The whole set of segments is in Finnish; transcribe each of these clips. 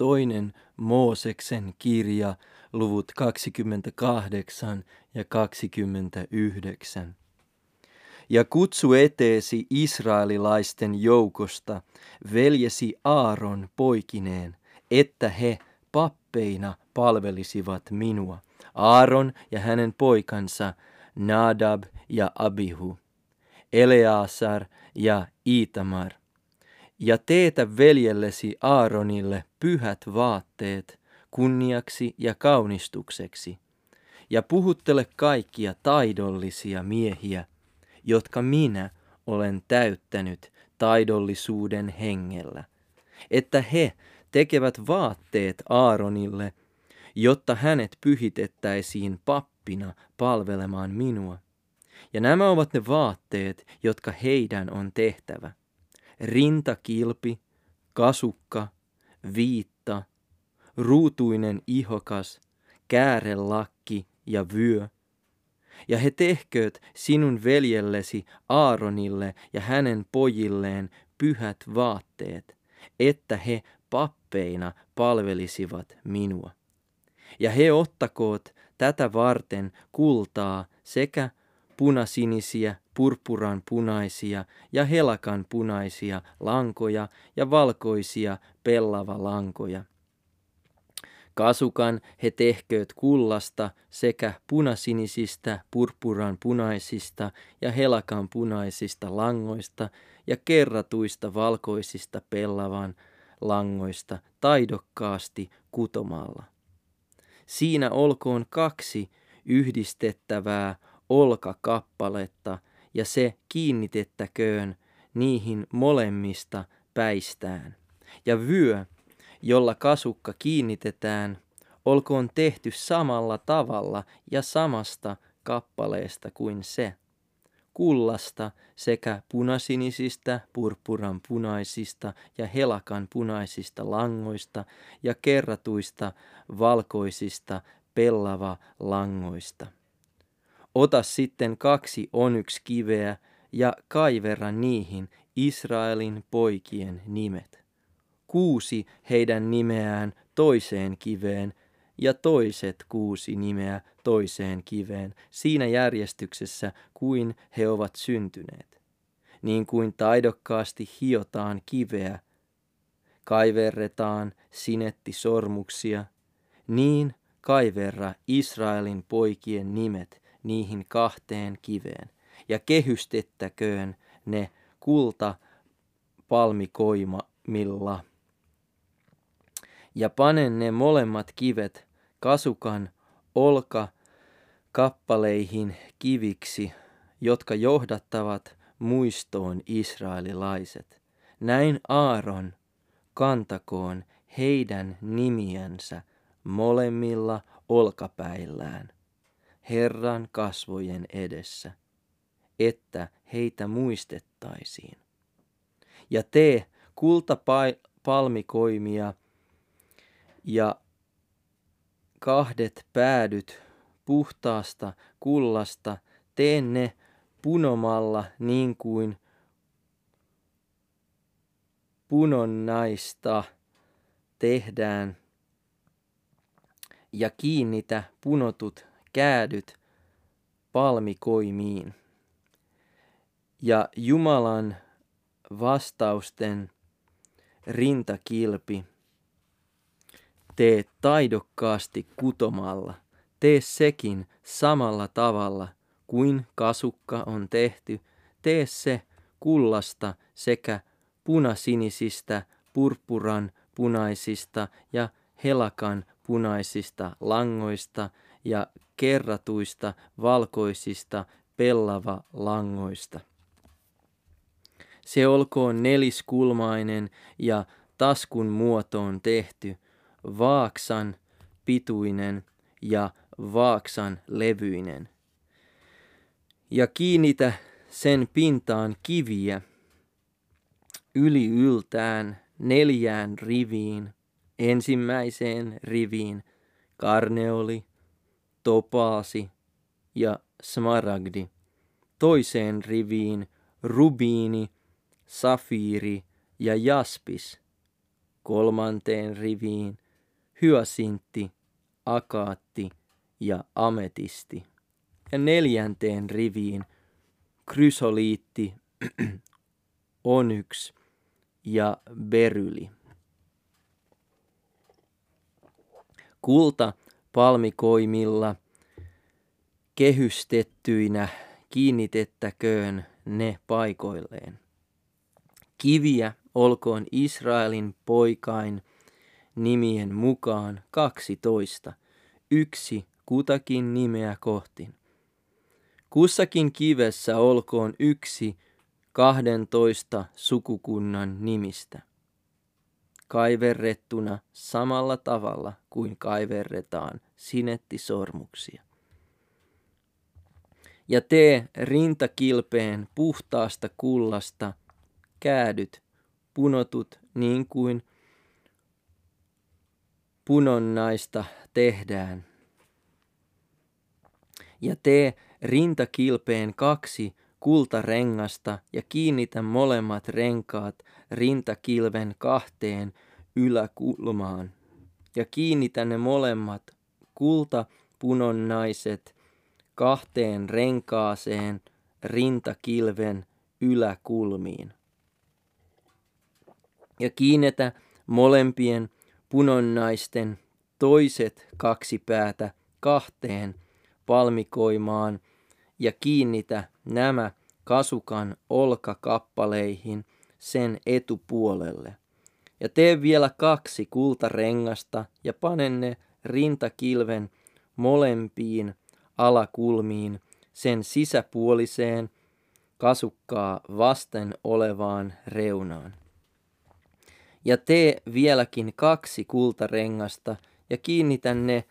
toinen Mooseksen kirja, luvut 28 ja 29. Ja kutsu eteesi israelilaisten joukosta veljesi Aaron poikineen, että he pappeina palvelisivat minua. Aaron ja hänen poikansa Nadab ja Abihu, Eleasar ja Itamar. Ja teetä veljellesi Aaronille pyhät vaatteet kunniaksi ja kaunistukseksi. Ja puhuttele kaikkia taidollisia miehiä, jotka minä olen täyttänyt taidollisuuden hengellä, että he tekevät vaatteet Aaronille, jotta hänet pyhitettäisiin pappina palvelemaan minua. Ja nämä ovat ne vaatteet, jotka heidän on tehtävä. Rintakilpi, kasukka, viitta, ruutuinen ihokas, käärelakki ja vyö. Ja he tehkööt sinun veljellesi Aaronille ja hänen pojilleen pyhät vaatteet, että he pappeina palvelisivat minua. Ja he ottakoot tätä varten kultaa sekä punasinisiä, purpuran punaisia ja helakan punaisia lankoja ja valkoisia pellava lankoja. Kasukan he tehkööt kullasta sekä punasinisistä, purpuran punaisista ja helakan punaisista langoista ja kerratuista valkoisista pellavan langoista taidokkaasti kutomalla. Siinä olkoon kaksi yhdistettävää olkakappaletta ja se kiinnitettäköön niihin molemmista päistään. Ja vyö, jolla kasukka kiinnitetään, olkoon tehty samalla tavalla ja samasta kappaleesta kuin se kullasta sekä punasinisistä, purpuran punaisista ja helakan punaisista langoista ja kerratuista valkoisista pellava langoista. Ota sitten kaksi onyks kiveä ja kaivera niihin Israelin poikien nimet. Kuusi heidän nimeään toiseen kiveen ja toiset kuusi nimeä toiseen kiveen siinä järjestyksessä kuin he ovat syntyneet. Niin kuin taidokkaasti hiotaan kiveä, kaiverretaan sinetti sormuksia, niin kaiverra Israelin poikien nimet niihin kahteen kiveen, ja kehystettäköön ne kulta palmikoimilla. Ja panen ne molemmat kivet kasukan olka kappaleihin kiviksi, jotka johdattavat muistoon israelilaiset. Näin Aaron kantakoon heidän nimiänsä molemmilla olkapäillään Herran kasvojen edessä, että heitä muistettaisiin. Ja tee kultapalmikoimia ja kahdet päädyt puhtaasta kullasta, tee ne punomalla niin kuin punonnaista tehdään ja kiinnitä punotut käädyt palmikoimiin. Ja Jumalan vastausten rintakilpi tee taidokkaasti kutomalla. Tee sekin samalla tavalla kuin kasukka on tehty. Tee se kullasta sekä punasinisistä, purpuran punaisista ja helakan punaisista langoista ja kerratuista valkoisista pellava langoista. Se olkoon neliskulmainen ja taskun muotoon tehty, vaaksan pituinen ja vaaksan levyinen. Ja kiinnitä sen pintaan kiviä yli yltään neljään riviin, ensimmäiseen riviin karneoli, topaasi ja smaragdi, toiseen riviin rubiini, safiiri ja jaspis, kolmanteen riviin hyasintti, akaatti ja ametisti. Ja neljänteen riviin krysoliitti, onyx ja beryli. Kulta palmikoimilla kehystettyinä kiinnitettäköön ne paikoilleen. Kiviä olkoon Israelin poikain nimien mukaan kaksitoista, yksi kutakin nimeä kohti. Kussakin kivessä olkoon yksi kahdentoista sukukunnan nimistä, kaiverrettuna samalla tavalla kuin kaiverretaan sinettisormuksia. Ja tee rintakilpeen puhtaasta kullasta käädyt punotut niin kuin punonnaista tehdään. Ja tee rintakilpeen kaksi kultarengasta ja kiinnitä molemmat renkaat rintakilven kahteen yläkulmaan. Ja kiinnitä ne molemmat kultapunonnaiset kahteen renkaaseen rintakilven yläkulmiin. Ja kiinnetä molempien punonnaisten toiset kaksi päätä kahteen palmikoimaan ja kiinnitä nämä kasukan olkakappaleihin sen etupuolelle. Ja tee vielä kaksi kultarengasta ja pane ne rintakilven molempiin alakulmiin sen sisäpuoliseen kasukkaa vasten olevaan reunaan. Ja tee vieläkin kaksi kultarengasta ja kiinnitä ne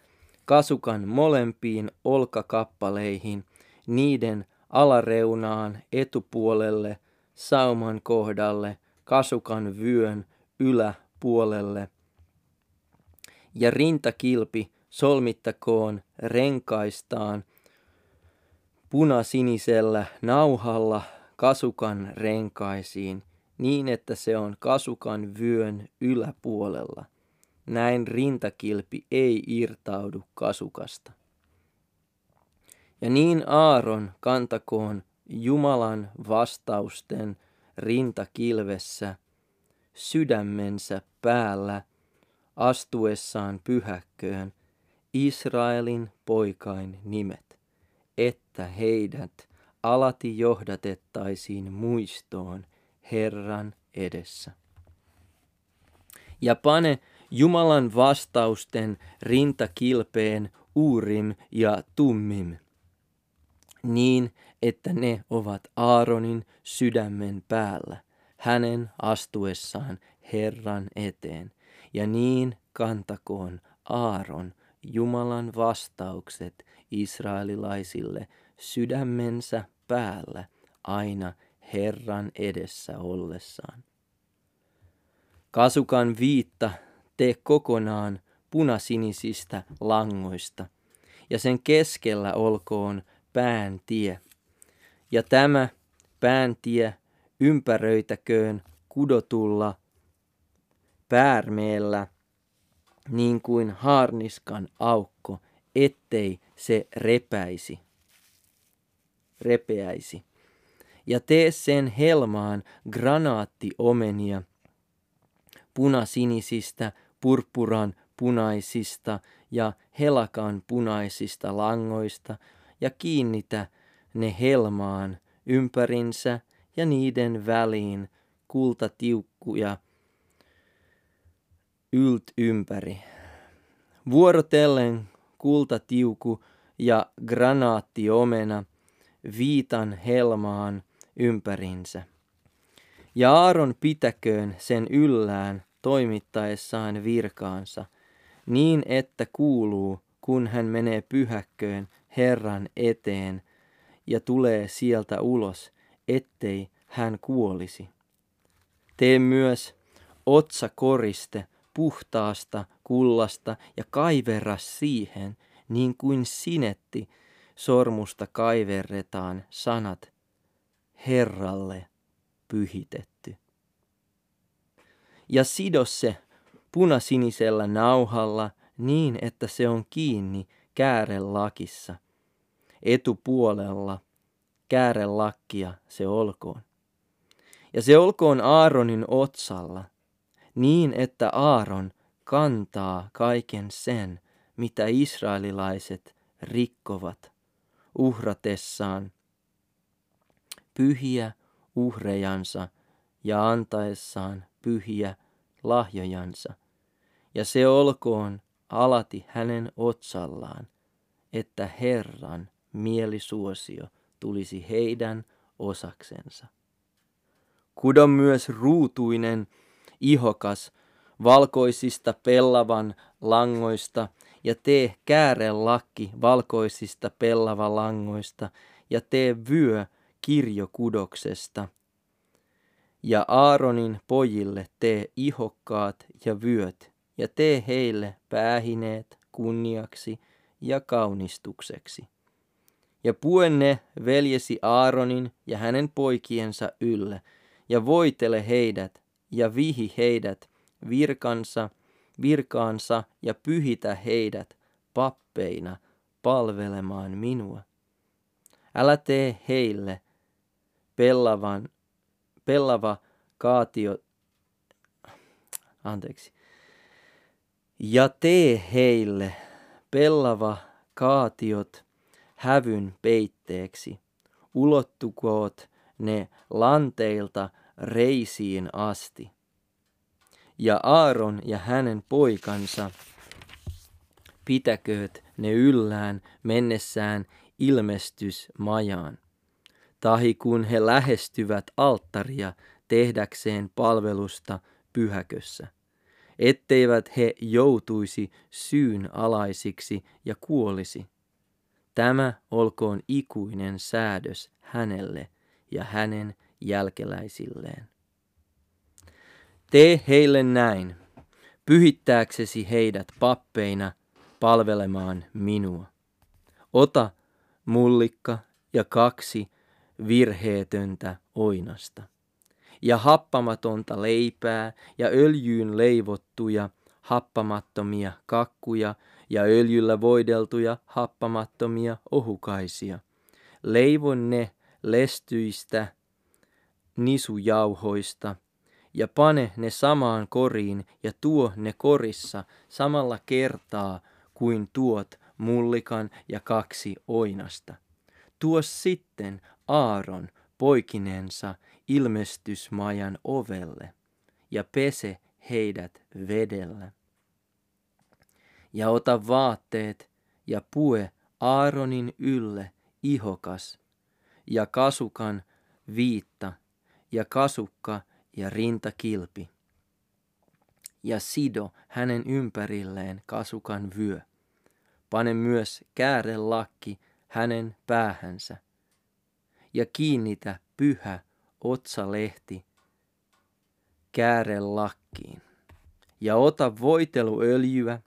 kasukan molempiin olkakappaleihin, niiden alareunaan etupuolelle, sauman kohdalle, kasukan vyön yläpuolelle. Ja rintakilpi solmittakoon renkaistaan punasinisellä nauhalla kasukan renkaisiin niin, että se on kasukan vyön yläpuolella. Näin rintakilpi ei irtaudu kasukasta. Ja niin Aaron kantakoon Jumalan vastausten rintakilvessä sydämensä päällä astuessaan pyhäkköön Israelin poikain nimet, että heidät alati johdatettaisiin muistoon Herran edessä. Ja pane Jumalan vastausten rintakilpeen uurim ja tummim, niin että ne ovat Aaronin sydämen päällä, hänen astuessaan Herran eteen, ja niin kantakoon Aaron Jumalan vastaukset israelilaisille sydämensä päällä aina Herran edessä ollessaan. Kasukan viitta tee kokonaan punasinisistä langoista, ja sen keskellä olkoon pääntie. Ja tämä pääntie ympäröitäköön kudotulla päärmeellä niin kuin harniskan aukko, ettei se repäisi, repeäisi. Ja tee sen helmaan granaattiomenia punasinisistä, purppuran punaisista ja helakan punaisista langoista ja kiinnitä ne helmaan ympärinsä ja niiden väliin kultatiukkuja ylt ympäri. Vuorotellen kultatiuku ja granaattiomena viitan helmaan ympärinsä. Ja Aaron pitäköön sen yllään toimittaessaan virkaansa, niin että kuuluu, kun hän menee pyhäkköön Herran eteen ja tulee sieltä ulos, ettei hän kuolisi. Tee myös otsakoriste puhtaasta kullasta ja kaiverra siihen, niin kuin sinetti sormusta kaiverretaan sanat Herralle pyhitetty. Ja sido se punasinisellä nauhalla niin, että se on kiinni käärelakissa. Etupuolella käärelakkia se olkoon. Ja se olkoon Aaronin otsalla, niin että Aaron kantaa kaiken sen, mitä israelilaiset rikkovat uhratessaan pyhiä uhrejansa ja antaessaan pyhiä lahjojansa. Ja se olkoon alati hänen otsallaan, että Herran mielisuosio tulisi heidän osaksensa. Kudo myös ruutuinen, ihokas, valkoisista pellavan langoista ja tee käärelakki valkoisista pellava langoista ja tee vyö kirjokudoksesta. Ja Aaronin pojille tee ihokkaat ja vyöt ja tee heille päähineet kunniaksi ja kaunistukseksi. Ja pue ne veljesi Aaronin ja hänen poikiensa ylle, ja voitele heidät, ja vihi heidät virkansa, virkaansa ja pyhitä heidät pappeina palvelemaan minua. Älä tee heille pellavan, pellava kaatio, anteeksi, ja tee heille pellava kaatiot hävyn peitteeksi. Ulottukoot ne lanteilta reisiin asti. Ja Aaron ja hänen poikansa pitäkööt ne yllään mennessään ilmestysmajaan. Tahi kun he lähestyvät alttaria tehdäkseen palvelusta pyhäkössä etteivät he joutuisi syyn alaisiksi ja kuolisi. Tämä olkoon ikuinen säädös hänelle ja hänen jälkeläisilleen. Tee heille näin, pyhittääksesi heidät pappeina palvelemaan minua. Ota mullikka ja kaksi virheetöntä oinasta ja happamatonta leipää ja öljyyn leivottuja happamattomia kakkuja ja öljyllä voideltuja happamattomia ohukaisia. Leivon ne lestyistä nisujauhoista ja pane ne samaan koriin ja tuo ne korissa samalla kertaa kuin tuot mullikan ja kaksi oinasta. Tuo sitten Aaron poikinensa ilmestysmajan ovelle ja pese heidät vedellä. Ja ota vaatteet ja pue Aaronin ylle ihokas ja kasukan viitta ja kasukka ja rintakilpi. Ja sido hänen ympärilleen kasukan vyö. Pane myös käärelakki hänen päähänsä ja kiinnitä pyhä otsalehti käärelakkiin. Ja ota voiteluöljyä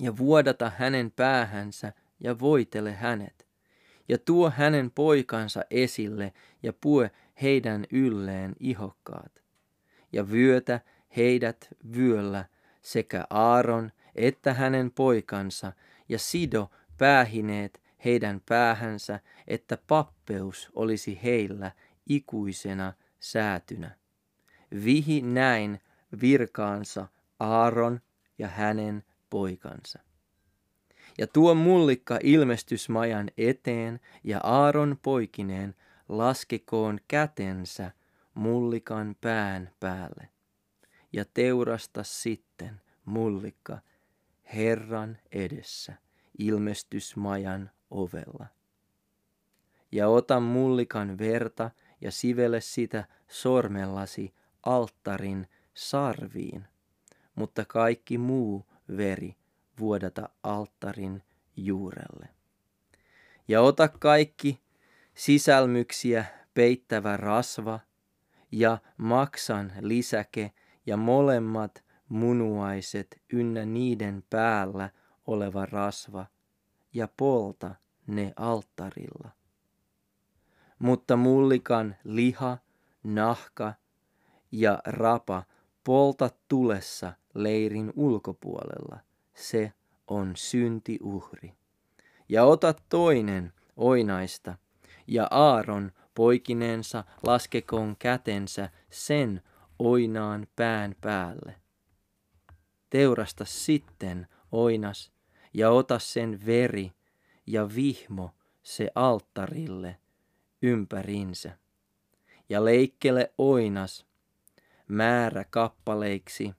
ja vuodata hänen päähänsä ja voitele hänet. Ja tuo hänen poikansa esille ja pue heidän ylleen ihokkaat. Ja vyötä heidät vyöllä sekä Aaron että hänen poikansa ja sido päähineet heidän päähänsä, että pappeus olisi heillä ikuisena säätynä. Vihi näin virkaansa Aaron ja hänen poikansa. Ja tuo mullikka ilmestysmajan eteen ja Aaron poikineen laskekoon kätensä mullikan pään päälle. Ja teurasta sitten mullikka Herran edessä ilmestysmajan ovella. Ja ota mullikan verta ja sivele sitä sormellasi alttarin sarviin, mutta kaikki muu veri vuodata alttarin juurelle. Ja ota kaikki sisälmyksiä peittävä rasva ja maksan lisäke ja molemmat munuaiset ynnä niiden päällä oleva rasva ja polta ne alttarilla mutta mullikan liha, nahka ja rapa polta tulessa leirin ulkopuolella. Se on syntiuhri. Ja ota toinen oinaista, ja Aaron poikineensa laskekoon kätensä sen oinaan pään päälle. Teurasta sitten oinas ja ota sen veri ja vihmo se alttarille ympärinsä. Ja leikkele oinas määrä kappaleiksi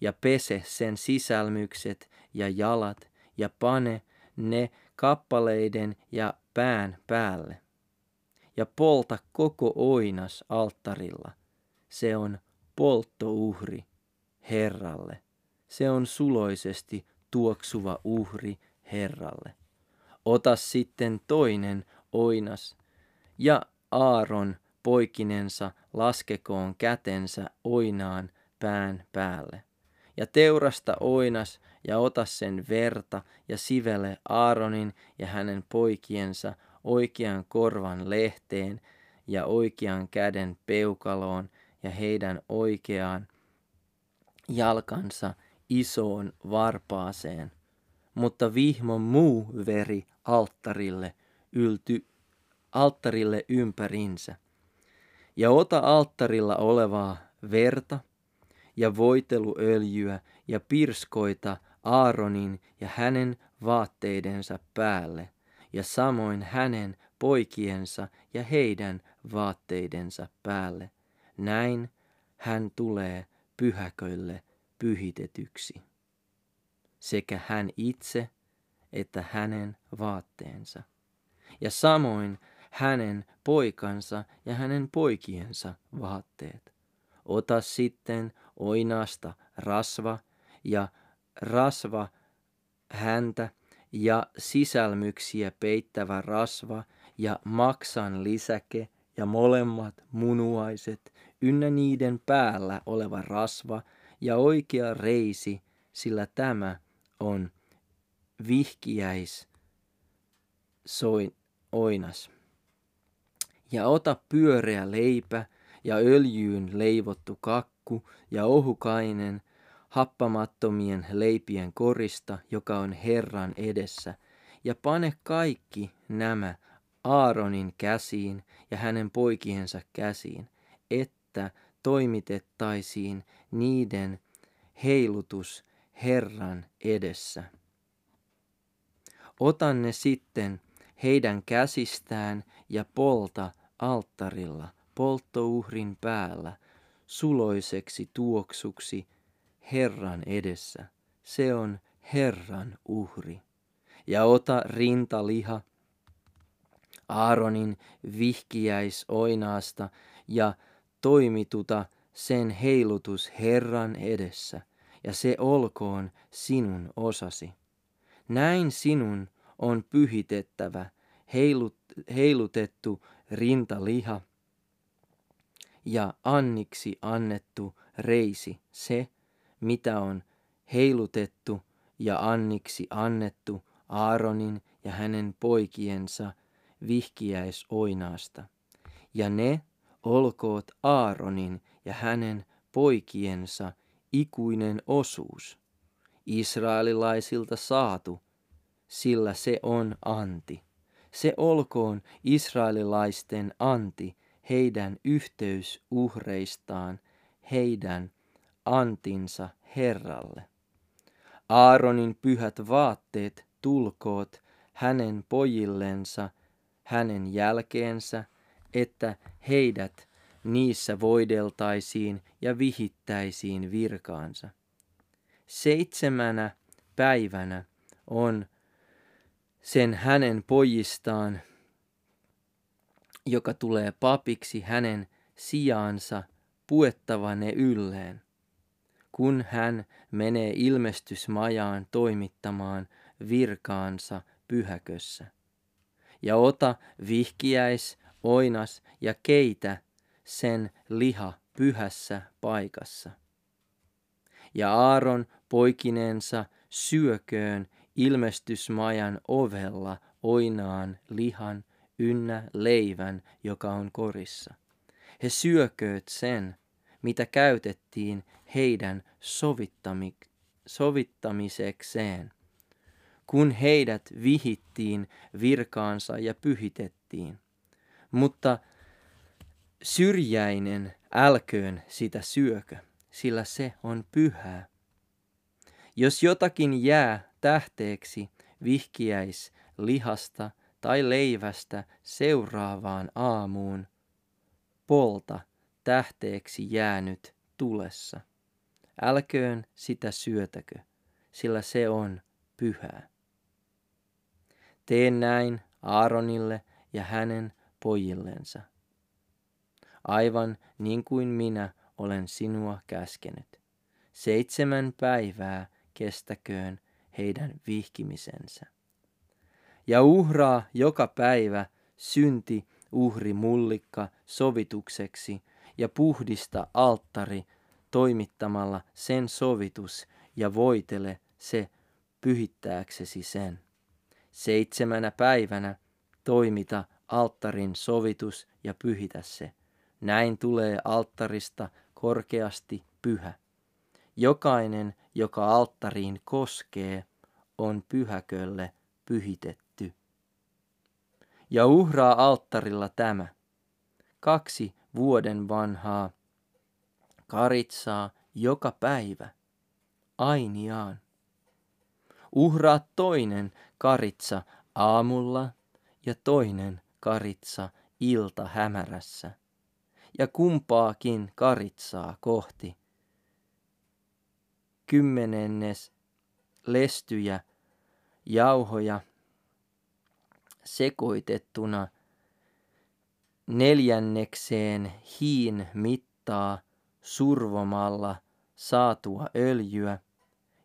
ja pese sen sisälmykset ja jalat ja pane ne kappaleiden ja pään päälle. Ja polta koko oinas alttarilla. Se on polttouhri Herralle. Se on suloisesti tuoksuva uhri Herralle. Ota sitten toinen oinas ja Aaron poikinensa laskekoon kätensä oinaan pään päälle. Ja teurasta oinas ja ota sen verta ja sivele Aaronin ja hänen poikiensa oikean korvan lehteen ja oikean käden peukaloon ja heidän oikeaan jalkansa isoon varpaaseen. Mutta vihmon muu veri alttarille ylty alttarille ympärinsä. Ja ota alttarilla olevaa verta ja voiteluöljyä ja pirskoita Aaronin ja hänen vaatteidensa päälle, ja samoin hänen poikiensa ja heidän vaatteidensa päälle. Näin hän tulee pyhäköille pyhitetyksi. Sekä hän itse että hänen vaatteensa. Ja samoin hänen poikansa ja hänen poikiensa vaatteet. Ota sitten oinasta rasva ja rasva häntä ja sisälmyksiä peittävä rasva ja maksan lisäke ja molemmat munuaiset ynnä niiden päällä oleva rasva ja oikea reisi, sillä tämä on vihkiäis soin oinas. Ja ota pyöreä leipä ja öljyyn leivottu kakku ja ohukainen happamattomien leipien korista, joka on Herran edessä, ja pane kaikki nämä Aaronin käsiin ja hänen poikiensa käsiin, että toimitettaisiin niiden heilutus Herran edessä. Otan ne sitten heidän käsistään ja polta alttarilla polttouhrin päällä suloiseksi tuoksuksi Herran edessä. Se on Herran uhri. Ja ota rintaliha Aaronin vihkiäisoinaasta ja toimituta sen heilutus Herran edessä, ja se olkoon sinun osasi. Näin sinun on pyhitettävä heilut, heilutettu rintaliha ja anniksi annettu reisi, se, mitä on heilutettu ja anniksi annettu Aaronin ja hänen poikiensa vihkiäisoinaasta. Ja ne olkoot Aaronin ja hänen poikiensa ikuinen osuus, israelilaisilta saatu, sillä se on anti. Se olkoon israelilaisten anti heidän yhteysuhreistaan, heidän antinsa Herralle. Aaronin pyhät vaatteet tulkoot hänen pojillensa hänen jälkeensä, että heidät niissä voideltaisiin ja vihittäisiin virkaansa. Seitsemänä päivänä on sen hänen pojistaan, joka tulee papiksi hänen sijaansa, puettava ne ylleen, kun hän menee ilmestysmajaan toimittamaan virkaansa pyhäkössä. Ja ota vihkiäis, oinas ja keitä sen liha pyhässä paikassa. Ja Aaron poikineensa syököön ilmestysmajan ovella oinaan lihan ynnä leivän, joka on korissa. He syökööt sen, mitä käytettiin heidän sovittami- sovittamisekseen, kun heidät vihittiin virkaansa ja pyhitettiin. Mutta syrjäinen älköön sitä syökö, sillä se on pyhää. Jos jotakin jää tähteeksi vihkiäis lihasta tai leivästä seuraavaan aamuun, polta tähteeksi jäänyt tulessa. Älköön sitä syötäkö, sillä se on pyhää. Tee näin Aaronille ja hänen pojillensa. Aivan niin kuin minä olen sinua käskenyt. Seitsemän päivää kestäköön heidän vihkimisensä. Ja uhraa joka päivä synti uhri mullikka sovitukseksi ja puhdista alttari toimittamalla sen sovitus ja voitele se pyhittääksesi sen. Seitsemänä päivänä toimita alttarin sovitus ja pyhitä se. Näin tulee alttarista korkeasti pyhä. Jokainen, joka alttariin koskee, on pyhäkölle pyhitetty. Ja uhraa alttarilla tämä. Kaksi vuoden vanhaa karitsaa joka päivä, ainiaan. Uhraa toinen karitsa aamulla ja toinen karitsa ilta hämärässä, ja kumpaakin karitsaa kohti. Kymmenennes lestyjä, jauhoja sekoitettuna neljännekseen hiin mittaa survomalla saatua öljyä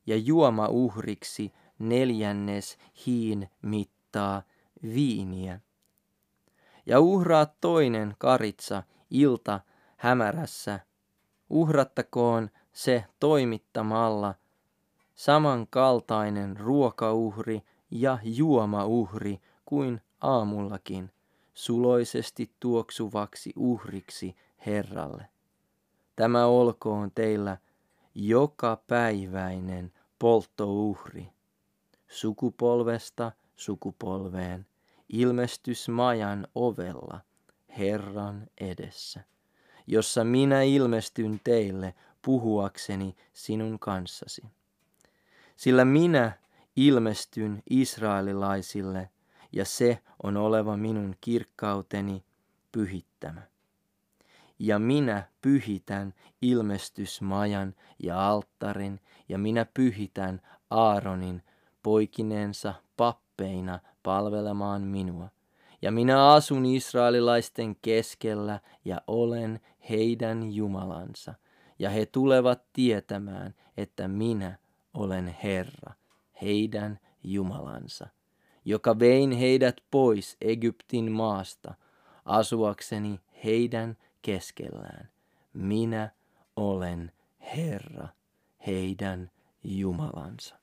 ja juoma uhriksi neljännes hiin mittaa viiniä. Ja uhraa toinen karitsa ilta hämärässä, uhrattakoon se toimittamalla samankaltainen ruokauhri ja juomauhri kuin aamullakin, suloisesti tuoksuvaksi uhriksi Herralle. Tämä olkoon teillä joka päiväinen polttouhri, sukupolvesta sukupolveen, ilmestysmajan ovella, Herran edessä, jossa minä ilmestyn teille puhuakseni sinun kanssasi. Sillä minä ilmestyn israelilaisille, ja se on oleva minun kirkkauteni pyhittämä ja minä pyhitän ilmestysmajan ja alttarin, ja minä pyhitän Aaronin poikinensa pappeina palvelemaan minua. Ja minä asun israelilaisten keskellä ja olen heidän Jumalansa, ja he tulevat tietämään, että minä olen Herra, heidän Jumalansa, joka vein heidät pois Egyptin maasta, asuakseni heidän keskellään. Minä olen Herra, heidän Jumalansa.